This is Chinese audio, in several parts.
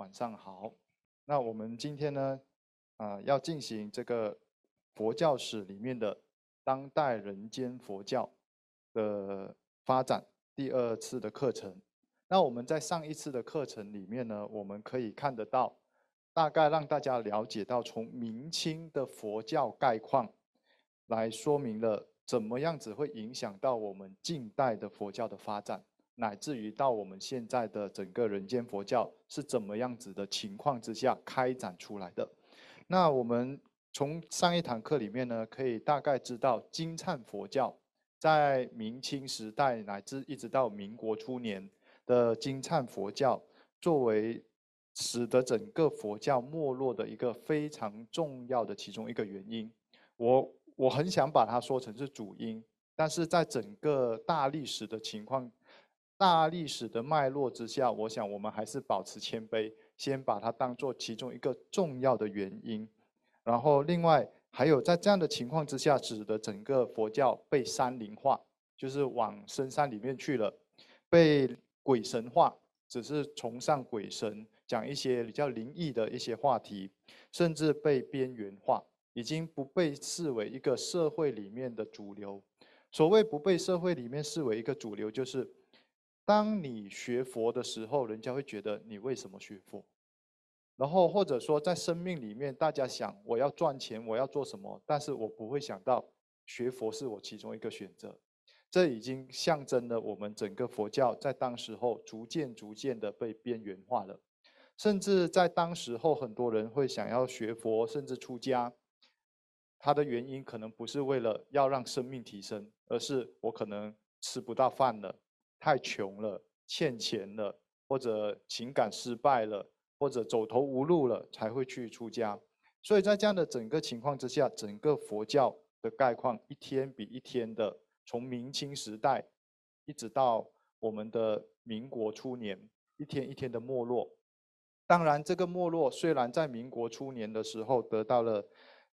晚上好。那我们今天呢，啊，要进行这个佛教史里面的当代人间佛教的发展第二次的课程。那我们在上一次的课程里面呢，我们可以看得到，大概让大家了解到从明清的佛教概况来说明了怎么样子会影响到我们近代的佛教的发展。乃至于到我们现在的整个人间佛教是怎么样子的情况之下开展出来的？那我们从上一堂课里面呢，可以大概知道金灿佛教在明清时代乃至一直到民国初年的金灿佛教，作为使得整个佛教没落的一个非常重要的其中一个原因。我我很想把它说成是主因，但是在整个大历史的情况。大历史的脉络之下，我想我们还是保持谦卑，先把它当做其中一个重要的原因。然后，另外还有在这样的情况之下，使得整个佛教被山林化，就是往深山里面去了，被鬼神化，只是崇尚鬼神，讲一些比较灵异的一些话题，甚至被边缘化，已经不被视为一个社会里面的主流。所谓不被社会里面视为一个主流，就是。当你学佛的时候，人家会觉得你为什么学佛？然后或者说在生命里面，大家想我要赚钱，我要做什么？但是我不会想到学佛是我其中一个选择。这已经象征了我们整个佛教在当时候逐渐逐渐的被边缘化了。甚至在当时候，很多人会想要学佛，甚至出家。他的原因可能不是为了要让生命提升，而是我可能吃不到饭了。太穷了，欠钱了，或者情感失败了，或者走投无路了，才会去出家。所以在这样的整个情况之下，整个佛教的概况一天比一天的，从明清时代一直到我们的民国初年，一天一天的没落。当然，这个没落虽然在民国初年的时候得到了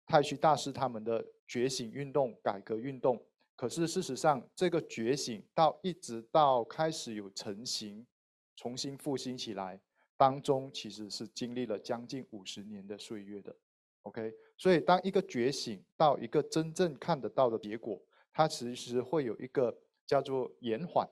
太虚大师他们的觉醒运动、改革运动。可是事实上，这个觉醒到一直到开始有成型，重新复兴起来当中，其实是经历了将近五十年的岁月的。OK，所以当一个觉醒到一个真正看得到的结果，它其实会有一个叫做延缓，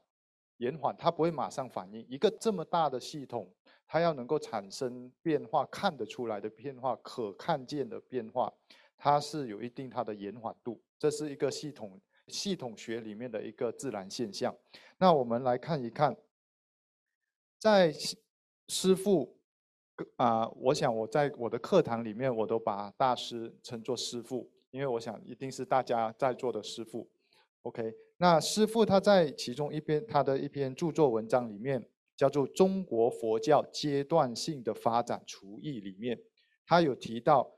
延缓，它不会马上反应。一个这么大的系统，它要能够产生变化，看得出来的变化，可看见的变化，它是有一定它的延缓度。这是一个系统。系统学里面的一个自然现象，那我们来看一看，在师傅啊，我想我在我的课堂里面，我都把大师称作师傅，因为我想一定是大家在座的师傅。OK，那师傅他在其中一篇他的一篇著作文章里面，叫做《中国佛教阶段性的发展厨艺》里面，他有提到，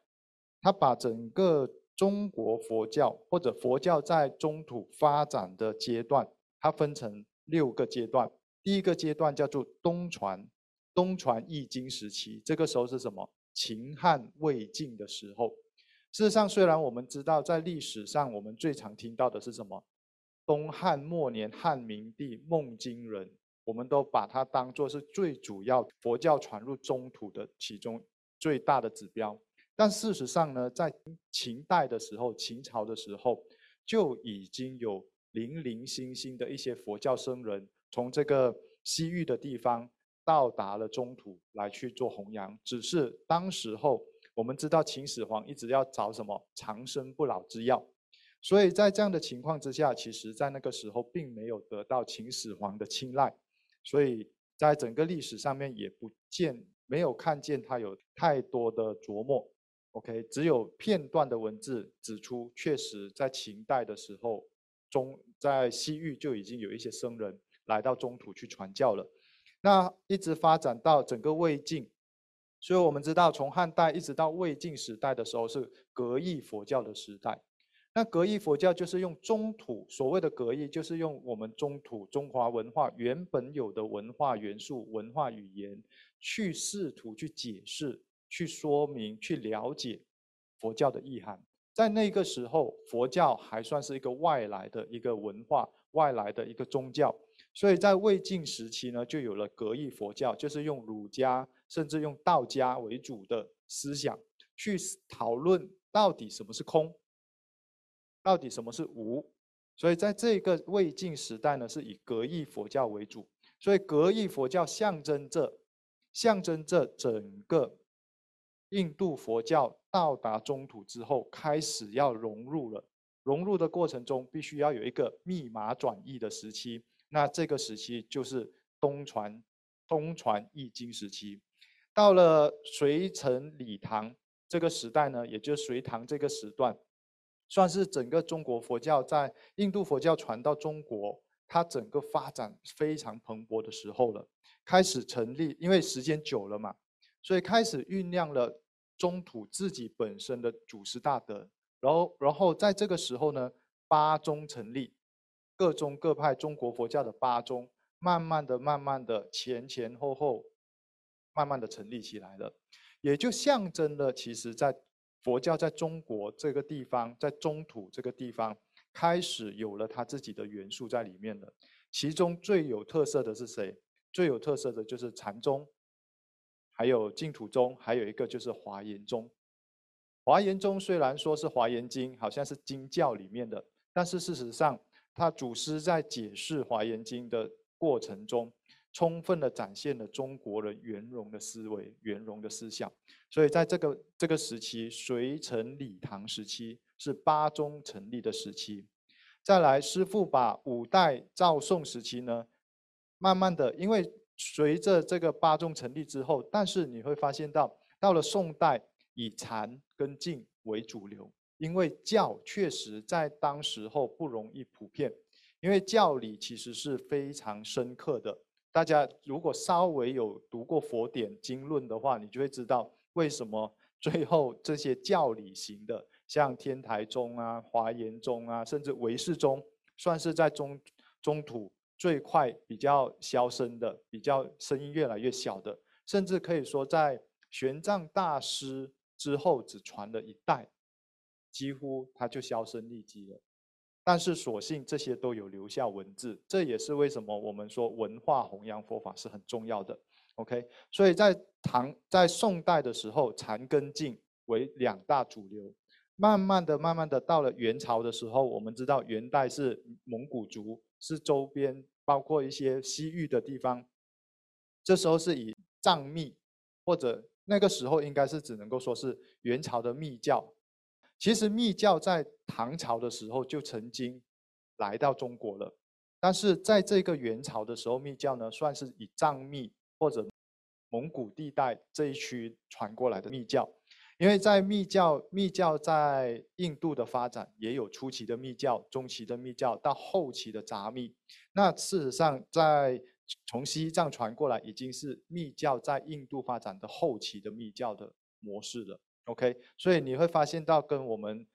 他把整个。中国佛教或者佛教在中土发展的阶段，它分成六个阶段。第一个阶段叫做东传，东传易经时期，这个时候是什么？秦汉魏晋的时候。事实上，虽然我们知道在历史上我们最常听到的是什么？东汉末年汉明帝孟经人，我们都把它当做是最主要佛教传入中土的其中最大的指标。但事实上呢，在秦代的时候，秦朝的时候，就已经有零零星星的一些佛教僧人，从这个西域的地方到达了中土来去做弘扬。只是当时候，我们知道秦始皇一直要找什么长生不老之药，所以在这样的情况之下，其实在那个时候并没有得到秦始皇的青睐，所以在整个历史上面也不见没有看见他有太多的琢磨。OK，只有片段的文字指出，确实在秦代的时候，中在西域就已经有一些僧人来到中土去传教了。那一直发展到整个魏晋，所以我们知道，从汉代一直到魏晋时代的时候是格义佛教的时代。那格义佛教就是用中土所谓的格义，就是用我们中土中华文化原本有的文化元素、文化语言，去试图去解释。去说明、去了解佛教的意涵，在那个时候，佛教还算是一个外来的一个文化、外来的一个宗教，所以在魏晋时期呢，就有了格义佛教，就是用儒家甚至用道家为主的思想去讨论到底什么是空，到底什么是无。所以在这个魏晋时代呢，是以格义佛教为主。所以格义佛教象征着，象征着整个印度佛教到达中土之后，开始要融入了。融入的过程中，必须要有一个密码转译的时期。那这个时期就是东传，东传易经时期。到了隋陈李唐这个时代呢，也就隋唐这个时段，算是整个中国佛教在印度佛教传到中国，它整个发展非常蓬勃的时候了。开始成立，因为时间久了嘛，所以开始酝酿了中土自己本身的祖师大德。然后，然后在这个时候呢，八宗成立，各宗各派中国佛教的八宗，慢慢的、慢慢的前前后后，慢慢的成立起来了，也就象征了，其实在佛教在中国这个地方，在中土这个地方，开始有了它自己的元素在里面了。其中最有特色的是谁？最有特色的就是禅宗，还有净土宗，还有一个就是华严宗。华严宗虽然说是华严经，好像是经教里面的，但是事实上，他祖师在解释华严经的过程中，充分的展现了中国人圆融的思维、圆融的思想。所以在这个这个时期，隋陈李唐时期是八宗成立的时期。再来，师父把五代赵宋时期呢，慢慢的，因为随着这个八宗成立之后，但是你会发现到，到了宋代。以禅跟净为主流，因为教确实在当时候不容易普遍，因为教理其实是非常深刻的。大家如果稍微有读过佛典经论的话，你就会知道为什么 最后这些教理型的，像天台宗啊、华严宗啊，甚至唯识宗，算是在中中土最快比较消声的，比较声音越来越小的，甚至可以说在玄奘大师。之后只传了一代，几乎它就销声匿迹了。但是所幸这些都有留下文字，这也是为什么我们说文化弘扬佛法是很重要的。OK，所以在唐在宋代的时候，禅跟净为两大主流。慢慢的、慢慢的到了元朝的时候，我们知道元代是蒙古族，是周边包括一些西域的地方。这时候是以藏密或者。那个时候应该是只能够说是元朝的密教，其实密教在唐朝的时候就曾经来到中国了，但是在这个元朝的时候，密教呢算是以藏密或者蒙古地带这一区传过来的密教，因为在密教密教在印度的发展也有初期的密教、中期的密教到后期的杂密，那事实上在。从西藏传过来，已经是密教在印度发展的后期的密教的模式了。OK，所以你会发现到跟我们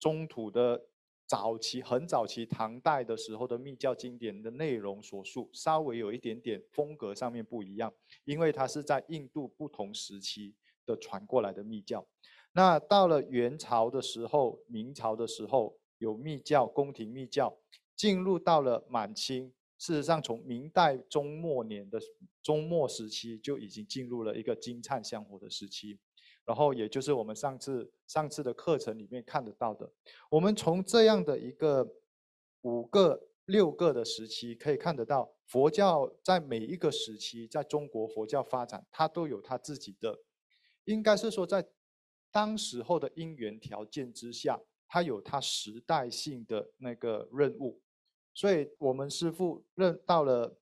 中土的早期、很早期唐代的时候的密教经典的内容所述，稍微有一点点风格上面不一样，因为它是在印度不同时期的传过来的密教。那到了元朝的时候、明朝的时候，有密教、宫廷密教，进入到了满清。事实上，从明代中末年的中末时期就已经进入了一个金灿香火的时期，然后也就是我们上次上次的课程里面看得到的，我们从这样的一个五个六个的时期可以看得到，佛教在每一个时期在中国佛教发展，它都有它自己的，应该是说在当时候的因缘条件之下，它有它时代性的那个任务。所以，我们师父认到了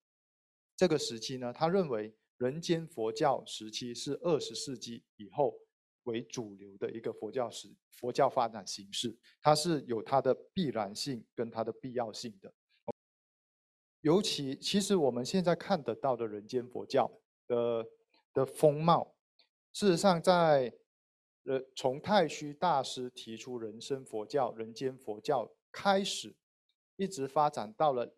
这个时期呢，他认为人间佛教时期是二十世纪以后为主流的一个佛教史佛教发展形式，它是有它的必然性跟它的必要性的。尤其，其实我们现在看得到的人间佛教的的风貌，事实上，在呃从太虚大师提出人生佛教、人间佛教开始。一直发展到了，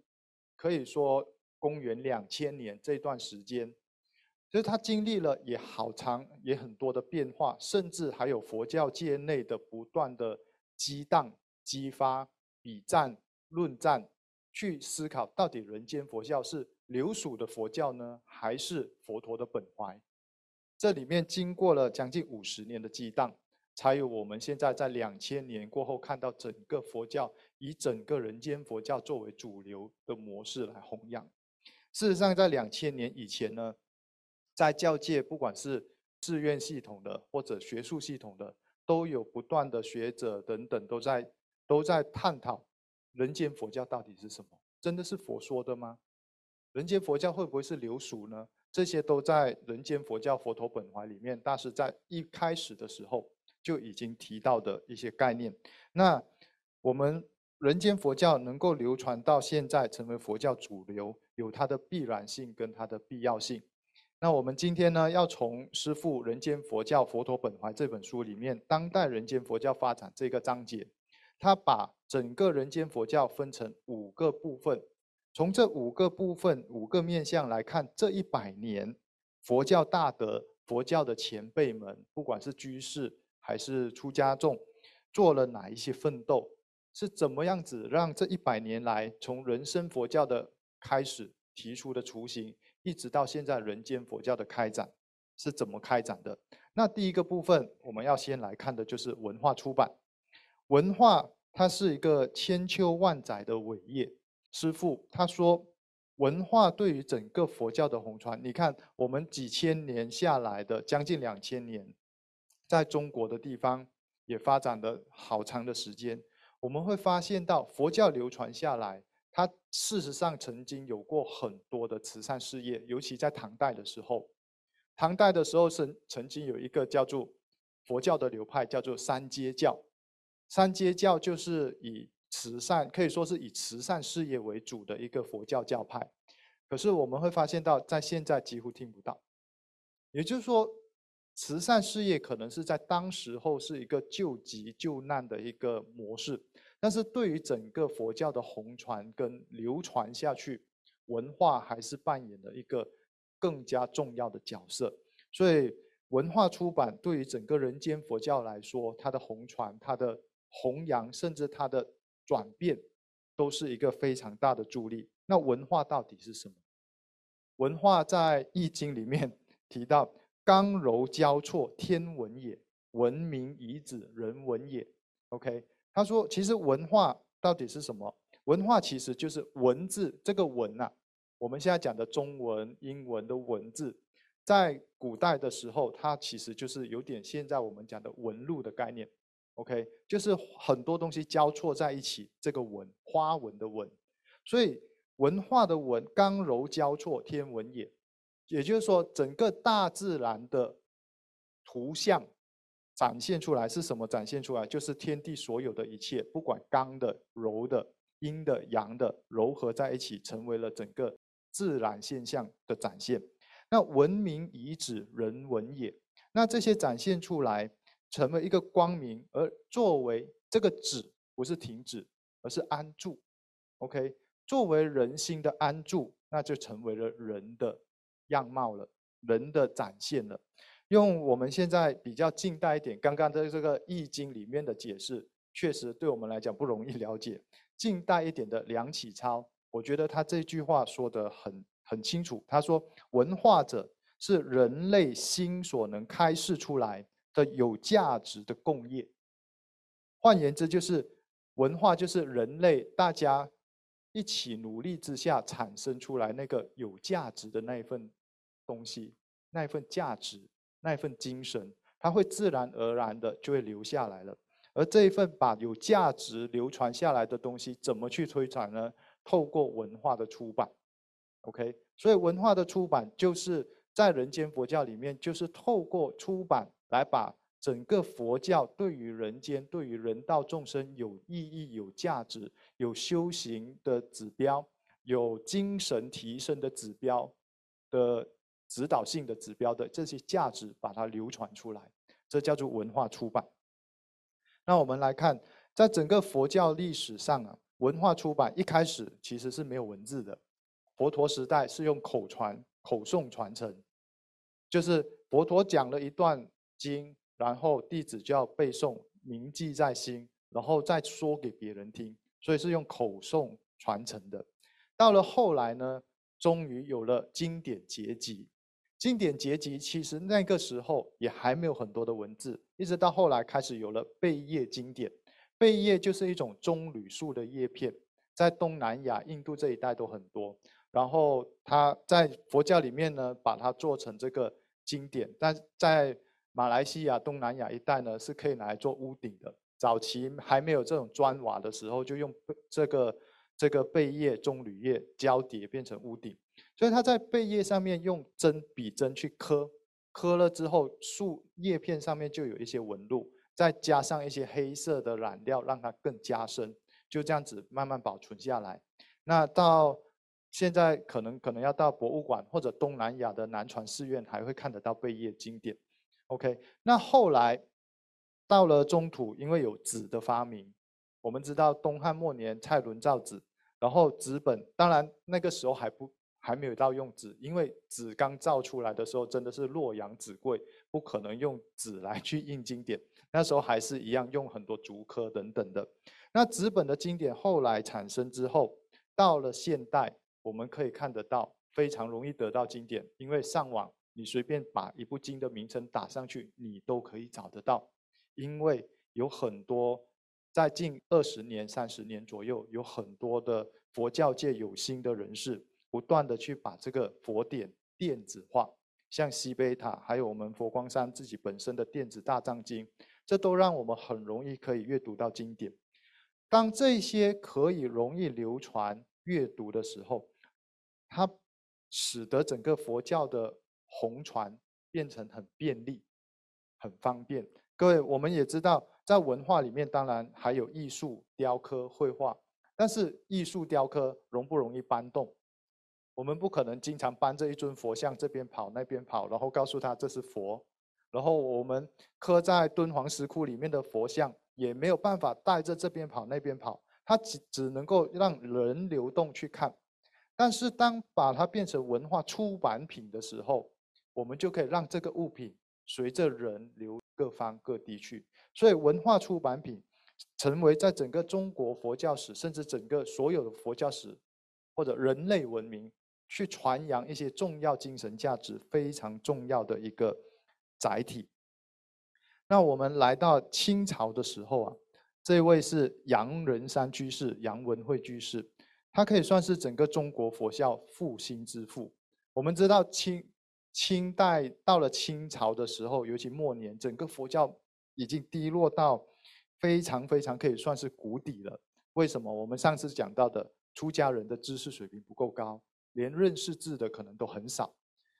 可以说公元两千年这段时间，就是他经历了也好长，也很多的变化，甚至还有佛教界内的不断的激荡、激发、比战、论战，去思考到底人间佛教是流属的佛教呢，还是佛陀的本怀？这里面经过了将近五十年的激荡，才有我们现在在两千年过后看到整个佛教以整个人间佛教作为主流的模式来弘扬。事实上，在两千年以前呢，在教界不管是志愿系统的或者学术系统的，都有不断的学者等等都在都在探讨人间佛教到底是什么？真的是佛说的吗？人间佛教会不会是流俗呢？这些都在人间佛教佛陀本怀里面，大师在一开始的时候就已经提到的一些概念。那我们人间佛教能够流传到现在成为佛教主流，有它的必然性跟它的必要性。那我们今天呢，要从师父《人间佛教佛陀本怀》这本书里面，当代人间佛教发展这个章节，他把整个人间佛教分成五个部分。从这五个部分、五个面向来看，这一百年佛教大德、佛教的前辈们，不管是居士还是出家众，做了哪一些奋斗？是怎么样子让这一百年来，从人生佛教的开始提出的雏形，一直到现在人间佛教的开展，是怎么开展的？那第一个部分，我们要先来看的就是文化出版。文化它是一个千秋万载的伟业。师父他说，文化对于整个佛教的红传，你看我们几千年下来的将近两千年，在中国的地方也发展了好长的时间。我们会发现到佛教流传下来，它事实上曾经有过很多的慈善事业，尤其在唐代的时候。唐代的时候是曾经有一个叫做佛教的流派，叫做三阶教。三阶教就是以慈善可以说是以慈善事业为主的一个佛教教派，可是我们会发现到，在现在几乎听不到。也就是说，慈善事业可能是在当时候是一个救急救难的一个模式，但是对于整个佛教的红传跟流传下去，文化还是扮演了一个更加重要的角色。所以，文化出版对于整个人间佛教来说，它的红传、它的弘扬，甚至它的转变都是一个非常大的助力。那文化到底是什么？文化在《易经》里面 提到“刚柔交错，天文也；文明遗址，人文也。” OK，他说，其实文化到底是什么？文化其实就是文字。这个文啊，我们现在讲的中文、英文的文字，在古代的时候，它其实就是有点现在我们讲的纹路的概念。OK，就是很多东西交错在一起，这个纹花纹的纹，所以文化的纹刚柔交错，天文也。也就是说，整个大自然的图像展现出来是什么？展现出来就是天地所有的一切，不管刚的、柔的、阴的、阳的，柔合在一起，成为了整个自然现象的展现。那文明遗址人文也，那这些展现出来。成为一个光明，而作为这个止不是停止，而是安住。OK，作为人心的安住，那就成为了人的样貌了，人的展现了。用我们现在比较近代一点，刚刚的这个《易经》里面的解释，确实对我们来讲不容易了解。近代一点的梁启超，我觉得他这句话说的很很清楚。他说：“文化者，是人类心所能开示出来。”的有价值的共业，换言之，就是文化，就是人类大家一起努力之下产生出来那个有价值的那一份东西，那一份价值，那一份精神，它会自然而然的就会留下来了。而这一份把有价值流传下来的东西，怎么去推展呢？透过文化的出版，OK，所以文化的出版就是在人间佛教里面，就是透过出版。来把整个佛教对于人间、对于人道众生有意义、有价值、有修行的指标、有精神提升的指标的指导性的指标的这些价值，把它流传出来，这叫做文化出版。那我们来看，在整个佛教历史上啊，文化出版一开始其实是没有文字的，佛陀时代是用口传、口诵传承，就是佛陀讲了一段。经，然后弟子就要背诵，铭记在心，然后再说给别人听，所以是用口诵传承的。到了后来呢，终于有了经典结集。经典结集其实那个时候也还没有很多的文字，一直到后来开始有了贝叶经典。贝叶就是一种棕榈树的叶片，在东南亚、印度这一带都很多。然后它在佛教里面呢，把它做成这个经典，但在马来西亚、东南亚一带呢，是可以拿来做屋顶的。早期还没有这种砖瓦的时候，就用这个这个贝叶、棕榈叶交叠变成屋顶。所以它在贝叶上面用针笔针去刻，刻了之后，树叶片上面就有一些纹路，再加上一些黑色的染料，让它更加深，就这样子慢慢保存下来。那到现在可能可能要到博物馆或者东南亚的南传寺院还会看得到贝叶经典。OK，那后来。到了中土，因为有纸的发明，我们知道东汉末年蔡伦造纸，然后纸本，当然那个时候还不还没有到用纸，因为纸刚造出来的时候真的是洛阳纸贵，不可能用纸来去印经典，那时候还是一样用很多竹刻等等的。那纸本的经典后来产生之后，到了现代，我们可以看得到非常容易得到经典，因为上网你随便把一部经的名称打上去，你都可以找得到。因为有很多在近二十年、三十年左右，有很多的佛教界有心的人士，不断的去把这个佛典电子化，像西贝塔，还有我们佛光山自己本身的电子大藏经，这都让我们很容易可以阅读到经典。当这些可以容易流传阅读的时候，它使得整个佛教的红船变成很便利、很方便。各位，我们也知道，在文化里面，当然还有艺术、雕刻、绘画。但是，艺术雕刻容不容易搬动？我们不可能经常搬着一尊佛像这边跑那边跑，然后告诉他这是佛。然后，我们刻在敦煌石窟里面的佛像，也没有办法带着这边跑那边跑，它只只能够让人流动去看。但是，当把它变成文化出版品的时候，我们就可以让这个物品随着人流。各方各地去，所以文化出版品成为在整个中国佛教史，甚至整个所有的佛教史或者人类文明去传扬一些重要精神价值非常重要的一个载体。那我们来到清朝的时候啊，这位是杨仁山居士，杨文慧居士，他可以算是整个中国佛教复兴之父。我们知道清。清代到了清朝的时候，尤其末年，整个佛教已经低落到非常非常可以算是谷底了。为什么？我们上次讲到的，出家人的知识水平不够高，连认识字的可能都很少。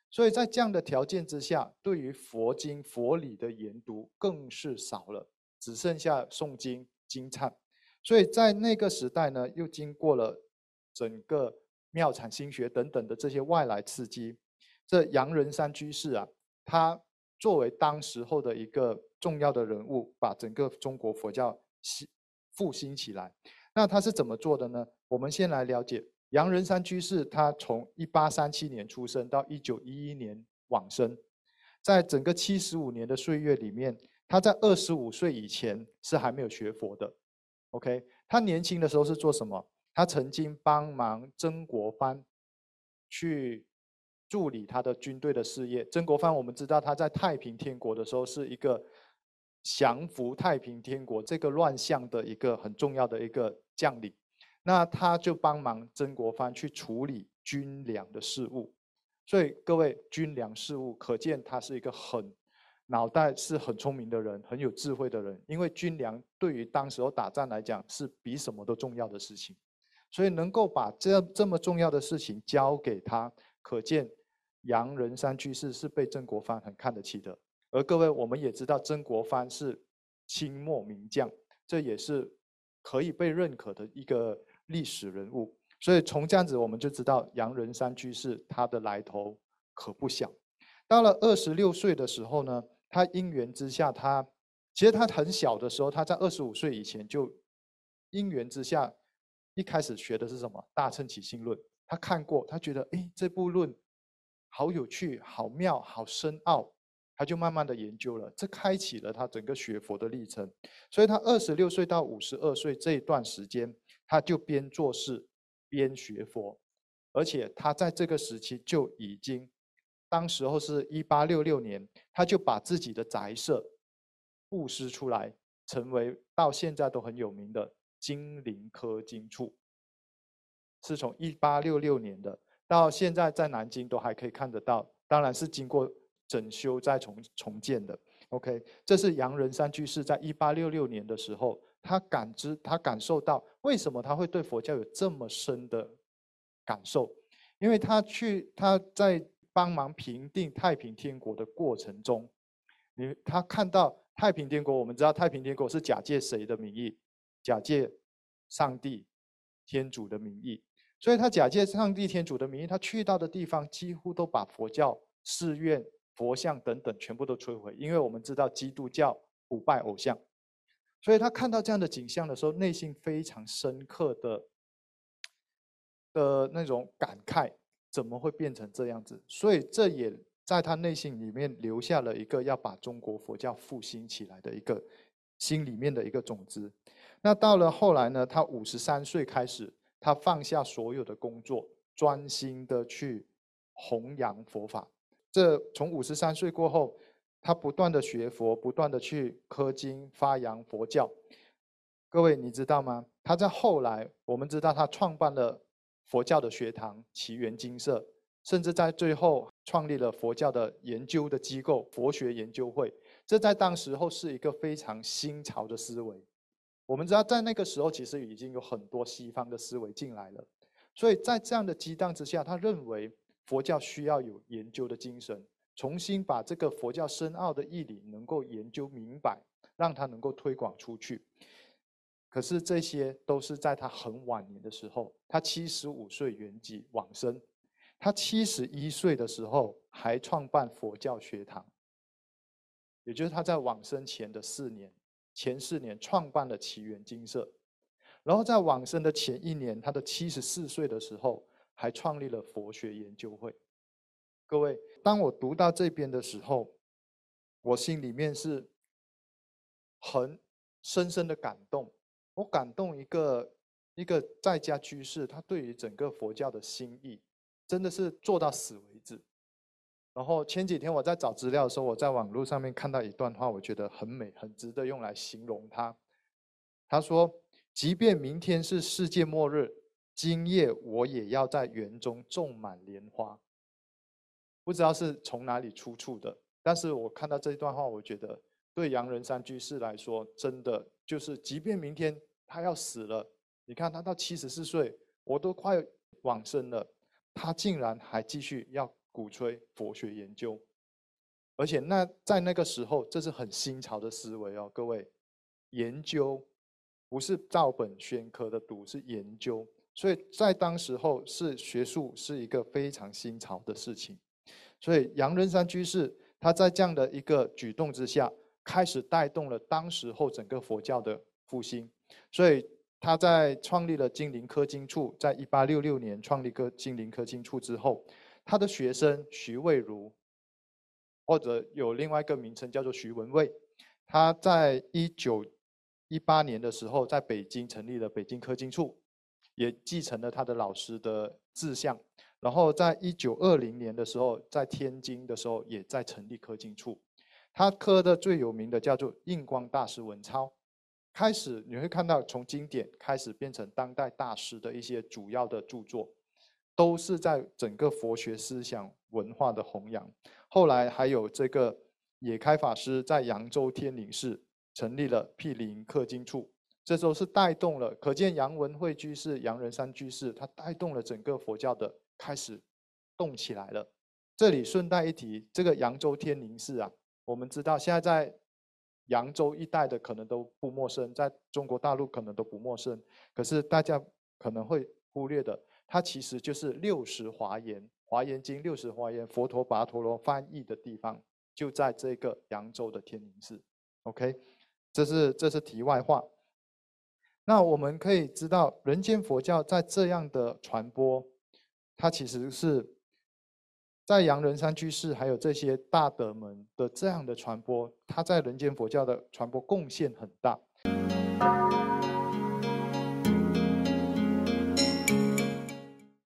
所以在这样的条件之下，对于佛经佛理的研读更是少了，只剩下诵经经忏。所以在那个时代呢，又经过了整个妙产心学等等的这些外来刺激。这杨仁山居士啊，他作为当时候的一个重要的人物，把整个中国佛教兴复兴起来。那他是怎么做的呢？我们先来了解杨仁山居士，他从一八三七年出生到一九一一年往生，在整个七十五年的岁月里面，他在二十五岁以前是还没有学佛的。OK，他年轻的时候是做什么？他曾经帮忙曾国藩去。助理他的军队的事业。曾国藩，我们知道他在太平天国的时候是一个降服太平天国这个乱象的一个很重要的一个将领。那他就帮忙曾国藩去处理军粮的事务。所以各位，军粮事务可见他是一个很脑袋是很聪明的人，很有智慧的人。因为军粮对于当时候打仗来讲是比什么都重要的事情，所以能够把这这么重要的事情交给他，可见。杨仁山居士是被曾国藩很看得起的，而各位我们也知道，曾国藩是清末名将，这也是可以被认可的一个历史人物。所以从这样子我们就知道，杨仁山居士他的来头可不小。到了二十六岁的时候呢，他因缘之下，他其实他很小的时候，他在二十五岁以前就因缘之下，一开始学的是什么《大乘起信论》，他看过，他觉得哎这部论。好有趣，好妙，好深奥，他就慢慢的研究了，这开启了他整个学佛的历程。所以他二十六岁到五十二岁这一段时间，他就边做事边学佛，而且他在这个时期就已经当时候是一八六六年，他就把自己的宅舍布施出来，成为到现在都很有名的金陵科经处。是从一八六六年的，到现在在南京都还可以看得到，当然是经过整修再重重建的。OK，这是杨仁山居士在一八六六年的时候，他感知他感受到为什么他会对佛教有这么深的感受，因为他去他在帮忙平定太平天国的过程中，你他看到太平天国，我们知道太平天国是假借谁的名义？假借上帝天主的名义。所以他假借上帝天主的名义，他去到的地方几乎都把佛教寺院、佛像等等全部都摧毁。因为我们知道基督教不拜偶像，所以他看到这样的景象的时候，内心非常深刻的的那种感慨：怎么会变成这样子？所以这也在他内心里面留下了一个要把中国佛教复兴起来的一个心里面的一个种子。那到了后来呢？他五十三岁开始。他放下所有的工作，专心的去弘扬佛法。这从五十三岁过后，他不断的学佛，不断的去刻经发扬佛教。各位你知道吗？他在后来，我们知道他创办了佛教的学堂奇缘精舍，甚至在最后创立了佛教的研究的机构佛学研究会。这在当时候是一个非常新潮的思维。我们知道，在那个时候，其实已经有很多西方的思维进来了，所以在这样的激荡之下，他认为佛教需要有研究的精神，重新把这个佛教深奥的义理能够研究明白，让他能够推广出去。可是这些都是在他很晚年的时候，他七十五岁圆寂往生，他七十一岁的时候还创办佛教学堂，也就是他在往生前的四年。前四年创办了奇缘精舍，然后在往生的前一年，他的七十四岁的时候，还创立了佛学研究会。各位，当我读到这边的时候，我心里面是很深深的感动。我感动一个一个在家居士，他对于整个佛教的心意，真的是做到死。然后前几天我在找资料的时候，我在网络上面看到一段话，我觉得很美，很值得用来形容它。他说：“即便明天是世界末日，今夜我也要在园中种满莲花。”不知道是从哪里出处的，但是我看到这一段话，我觉得对杨仁山居士来说，真的就是即便明天他要死了，你看他到七十四岁，我都快往生了，他竟然还继续要。鼓吹佛学研究，而且那在那个时候，这是很新潮的思维哦，各位，研究不是照本宣科的读，是研究，所以在当时候是学术是一个非常新潮的事情，所以杨仁山居士他在这样的一个举动之下，开始带动了当时候整个佛教的复兴，所以他在创立了金陵科经处，在一八六六年创立个金陵科经处之后。他的学生徐渭如，或者有另外一个名称叫做徐文蔚，他在一九一八年的时候在北京成立了北京科经处，也继承了他的老师的志向。然后在一九二零年的时候，在天津的时候也在成立科经处。他刻的最有名的叫做印光大师文钞，开始你会看到从经典开始变成当代大师的一些主要的著作。都是在整个佛学思想文化的弘扬。后来还有这个野开法师在扬州天宁寺成立了毗陵刻经处，这时候是带动了，可见杨文慧居士、杨仁山居士，他带动了整个佛教的开始动起来了。这里顺带一提，这个扬州天宁寺啊，我们知道现在在扬州一带的可能都不陌生，在中国大陆可能都不陌生，可是大家可能会忽略的。它其实就是六十华严，《华严经》六十华严，佛陀跋陀罗翻译的地方，就在这个扬州的天宁寺。OK，这是这是题外话。那我们可以知道，人间佛教在这样的传播，它其实是在杨仁山居士还有这些大德们的这样的传播，它在人间佛教的传播贡献很大。